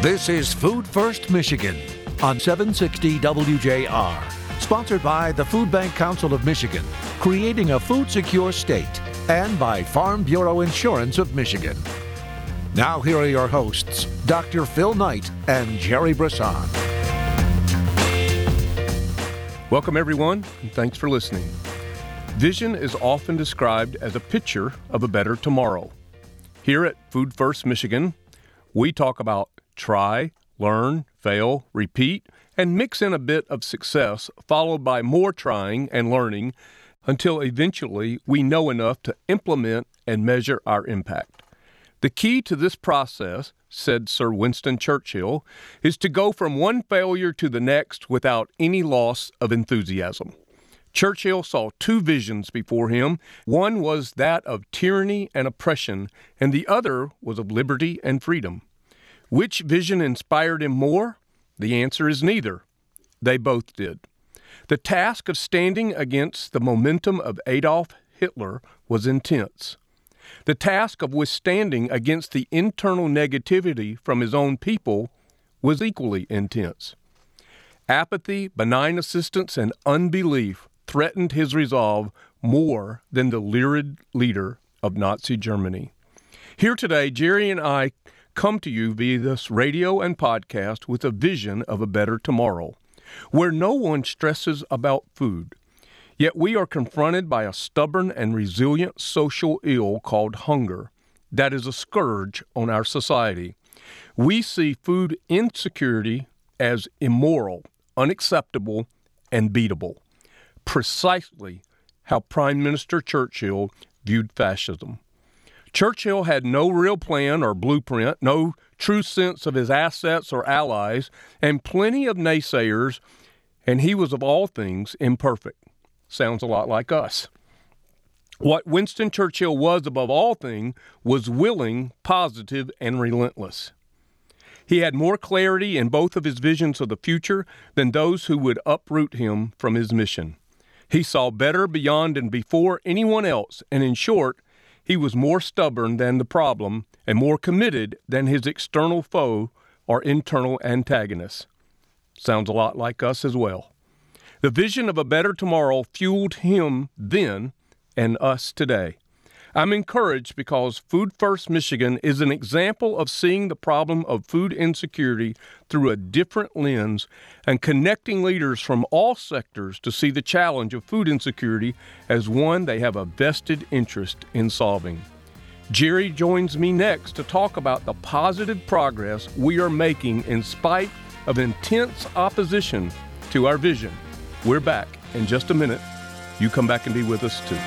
This is Food First Michigan on 760 WJR. Sponsored by the Food Bank Council of Michigan, creating a food secure state, and by Farm Bureau Insurance of Michigan. Now, here are your hosts, Dr. Phil Knight and Jerry Brisson. Welcome, everyone, and thanks for listening. Vision is often described as a picture of a better tomorrow. Here at Food First Michigan, we talk about try, learn, fail, repeat, and mix in a bit of success, followed by more trying and learning until eventually we know enough to implement and measure our impact. The key to this process, said Sir Winston Churchill, is to go from one failure to the next without any loss of enthusiasm. Churchill saw two visions before him. One was that of tyranny and oppression, and the other was of liberty and freedom. Which vision inspired him more? The answer is neither. They both did. The task of standing against the momentum of Adolf Hitler was intense. The task of withstanding against the internal negativity from his own people was equally intense. Apathy, benign assistance, and unbelief threatened his resolve more than the lurid leader of Nazi Germany. Here today, Jerry and I come to you via this radio and podcast with a vision of a better tomorrow, where no one stresses about food. Yet we are confronted by a stubborn and resilient social ill called hunger that is a scourge on our society. We see food insecurity as immoral, unacceptable, and beatable. Precisely how Prime Minister Churchill viewed fascism. Churchill had no real plan or blueprint, no true sense of his assets or allies, and plenty of naysayers, and he was of all things imperfect. Sounds a lot like us. What Winston Churchill was above all things was willing, positive, and relentless. He had more clarity in both of his visions of the future than those who would uproot him from his mission. He saw better beyond and before anyone else, and in short, he was more stubborn than the problem and more committed than his external foe or internal antagonist. Sounds a lot like us as well. The vision of a better tomorrow fueled him then and us today. I'm encouraged because Food First Michigan is an example of seeing the problem of food insecurity through a different lens and connecting leaders from all sectors to see the challenge of food insecurity as one they have a vested interest in solving. Jerry joins me next to talk about the positive progress we are making in spite of intense opposition to our vision. We're back in just a minute. You come back and be with us too.